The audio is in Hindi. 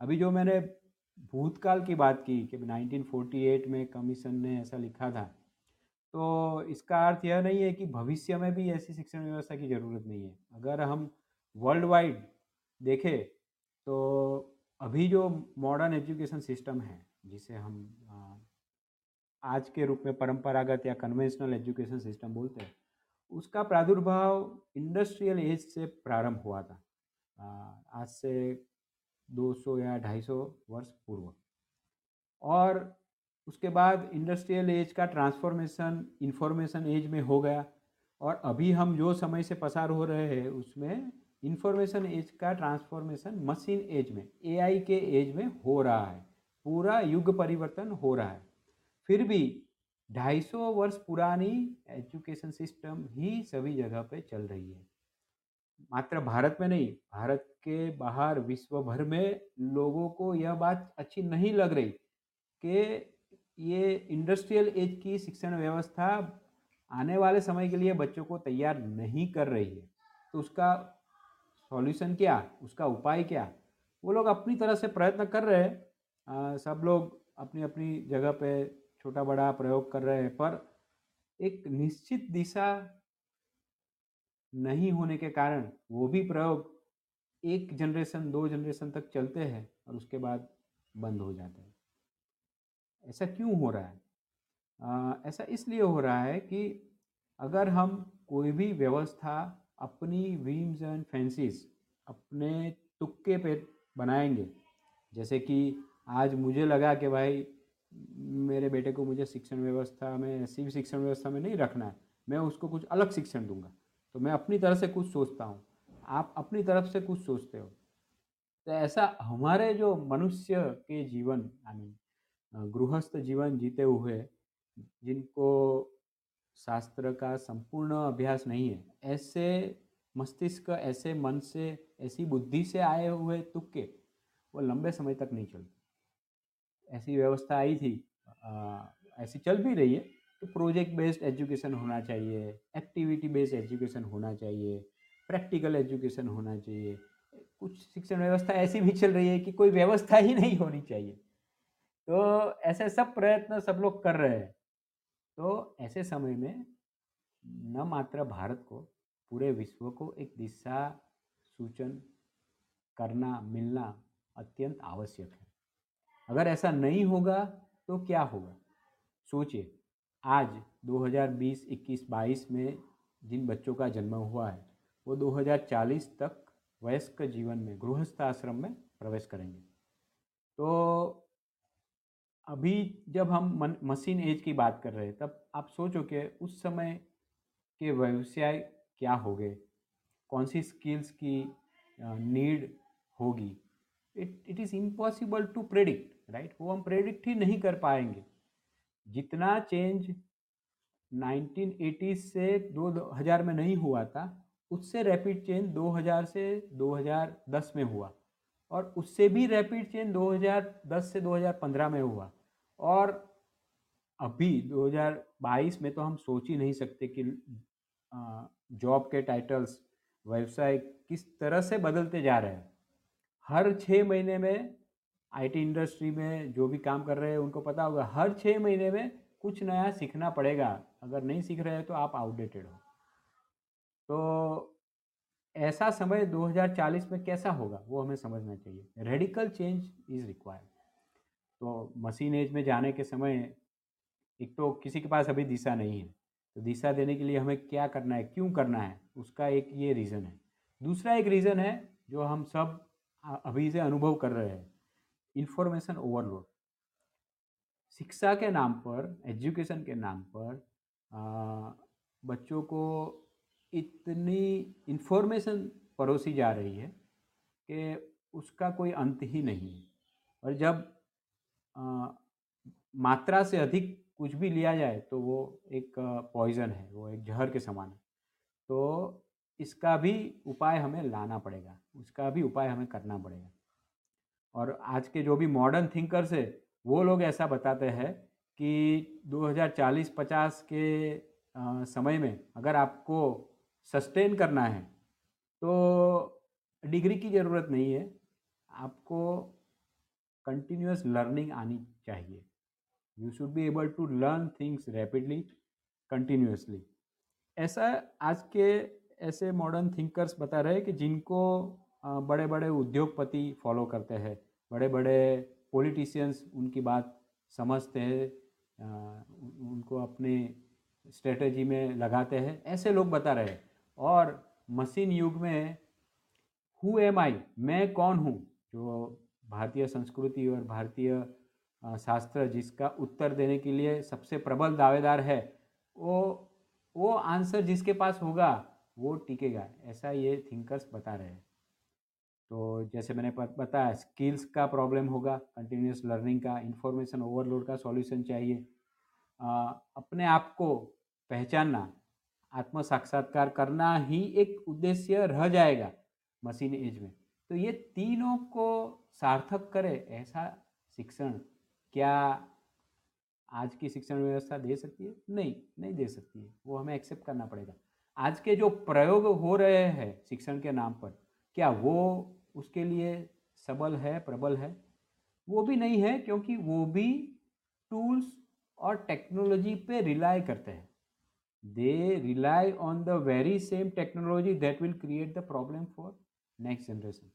अभी जो मैंने भूतकाल की बात की कि 1948 में कमीशन ने ऐसा लिखा था तो इसका अर्थ यह नहीं है कि भविष्य में भी ऐसी शिक्षण व्यवस्था की ज़रूरत नहीं है। अगर हम वर्ल्ड वाइड देखें तो अभी जो मॉडर्न एजुकेशन सिस्टम है, जिसे हम आज के रूप में परंपरागत या कन्वेंशनल एजुकेशन सिस्टम बोलते हैं, उसका प्रादुर्भाव इंडस्ट्रियल एज से प्रारंभ हुआ था। आज से 200 या 250 वर्ष पूर्व। और उसके बाद इंडस्ट्रियल एज का ट्रांसफॉर्मेशन इंफॉर्मेशन एज में हो गया। और अभी हम जो समय से पसार हो रहे हैं, उसमें इंफॉर्मेशन एज का ट्रांसफॉर्मेशन मशीन एज में एआई के एज में हो रहा है। पूरा युग परिवर्तन हो रहा है। फिर भी 250 वर्ष पुरानी एजुकेशन सिस्टम ही सभी जगह पे चल रही है। मात्र भारत में नहीं, भारत के बाहर विश्व भर में लोगों को यह बात अच्छी नहीं लग रही कि ये इंडस्ट्रियल एज की शिक्षण व्यवस्था आने वाले समय के लिए बच्चों को तैयार नहीं कर रही है। तो उसका सॉल्यूशन क्या? उसका उपाय क्या? वो लोग अपनी तरह से प्रयत्न कर रहे हैं। सब लोग अपनी अपनी जगह पे छोटा बड़ा प्रयोग कर रहे हैं, पर एक निश्चित दिशा नहीं होने के कारण वो भी प्रयोग एक जनरेशन दो जनरेशन तक चलते हैं और उसके बाद बंद हो जाते हैं। ऐसा क्यों हो रहा है? आ, ऐसा इसलिए हो रहा है कि अगर हम कोई भी व्यवस्था अपनी वीम्स एंड फैंसीज अपने तुक्के पे बनाएँगे जैसे कि आज मुझे लगा कि भाई मेरे बेटे को मुझे शिक्षण व्यवस्था में ऐसी भी शिक्षण व्यवस्था में नहीं रखना है मैं उसको कुछ अलग शिक्षण दूँगा। तो मैं अपनी तरफ़ से कुछ सोचता हूँ। आप अपनी तरफ़ से कुछ सोचते हो। तो ऐसा हमारे जो मनुष्य के जीवन यानी गृहस्थ जीवन जीते हुए जिनको शास्त्र का संपूर्ण अभ्यास नहीं है ऐसे मस्तिष्क ऐसे मन से ऐसी बुद्धि से आए हुए तुक्के वो लंबे समय तक नहीं चलते। ऐसी व्यवस्था आई थी आ, ऐसी चल भी रही है तो प्रोजेक्ट बेस्ड एजुकेशन होना चाहिए एक्टिविटी बेस्ड एजुकेशन होना चाहिए प्रैक्टिकल एजुकेशन होना चाहिए। कुछ शिक्षण व्यवस्था ऐसी भी चल रही है कि कोई व्यवस्था ही नहीं होनी चाहिए। तो ऐसे सब प्रयत्न सब लोग कर रहे हैं। तो ऐसे समय में न मात्र भारत को, पूरे विश्व को एक दिशा सूचन करना, मिलना अत्यंत आवश्यक है। अगर ऐसा नहीं होगा तो क्या होगा? सोचिए। आज 2020, 21, 22 में जिन बच्चों का जन्म हुआ है वो 2040 तक वयस्क जीवन में गृहस्थ आश्रम में प्रवेश करेंगे। तो अभी जब हम मन, मशीन एज की बात कर रहे हैं तब आप सोचो कि उस समय के व्यवसाय क्या हो गए? कौन सी स्किल्स की नीड होगी? It it is impossible to predict right वो हम प्रेडिक्ट ही नहीं कर पाएँगे। जितना चेंज 1980 से 2000 में नहीं हुआ था, उससे रैपिड चेंज 2000 से 2010 में हुआ और उससे भी रैपिड चेंज 2010 से 2015 में हुआ। और अभी 2022 में तो हम सोच ही नहीं सकते कि जॉब के टाइटल्स व्यवसाय किस तरह से बदलते जा रहे हैं। हर छः महीने में आईटी इंडस्ट्री में जो भी काम कर रहे हैं, उनको पता होगा। हर छः महीने में कुछ नया सीखना पड़ेगा। अगर नहीं सीख रहे हैं तो आप आउटडेटेड हो। तो ऐसा समय 2040 में कैसा होगा, वो हमें समझना चाहिए। रेडिकल चेंज इज़ रिक्वायर्ड तो मशीन एज में जाने के समय, एक तो किसी के पास अभी दिशा नहीं है। तो दिशा देने के लिए हमें क्या करना है, क्यों करना है, उसका एक ये रीज़न है। दूसरा एक रीज़न है, जो हम सब अभी से अनुभव कर रहे हैं। इन्फॉर्मेशन ओवरलोड शिक्षा के नाम पर एजुकेशन के नाम पर आ, बच्चों को इतनी इन्फॉर्मेशन परोसी जा रही है कि उसका कोई अंत ही नहीं है। और जब मात्रा से अधिक कुछ भी लिया जाए तो वो एक पॉइज़न है वो एक जहर के समान है। तो इसका भी उपाय हमें लाना पड़ेगा उसका भी उपाय हमें करना पड़ेगा। और आज के जो भी मॉडर्न थिंकर्स है, वो लोग ऐसा बताते हैं कि 2040-50 के समय में अगर आपको सस्टेन करना है तो डिग्री की ज़रूरत नहीं है। आपको कंटिन्यूस लर्निंग आनी चाहिए। You should be able to learn things rapidly continuously ऐसा आज के ऐसे मॉडर्न थिंकर्स बता रहे हैं कि जिनको बड़े बड़े उद्योगपति फॉलो करते हैं। बड़े बड़े पॉलिटिशियंस उनकी बात समझते हैं उनको अपने स्ट्रेटजी में लगाते हैं, ऐसे लोग बता रहे हैं। और मशीन युग में हु एम आई मैं कौन हूँ? जो भारतीय संस्कृति और भारतीय शास्त्र जिसका उत्तर देने के लिए सबसे प्रबल दावेदार है, वो वो आंसर जिसके पास होगा, वो टिकेगा, ऐसा ये थिंकर्स बता रहे हैं। तो जैसे मैंने बताया स्किल्स का प्रॉब्लम होगा कंटिन्यूस लर्निंग का इंफॉर्मेशन ओवरलोड का सॉल्यूशन चाहिए। आ, अपने आप को पहचानना आत्म साक्षात्कार करना ही एक उद्देश्य रह जाएगा मशीन एज में। तो ये तीनों को सार्थक करे ऐसा शिक्षण क्या आज की शिक्षण व्यवस्था दे सकती है? नहीं नहीं दे सकती है। वो हमें एक्सेप्ट करना पड़ेगा। आज के जो प्रयोग हो रहे हैं शिक्षण के नाम पर क्या वो उसके लिए सबल है, प्रबल है। वो भी नहीं है क्योंकि वो भी टूल्स और टेक्नोलॉजी पे रिलाई करते हैं। They rely on the very same technology that will create the problem for next generation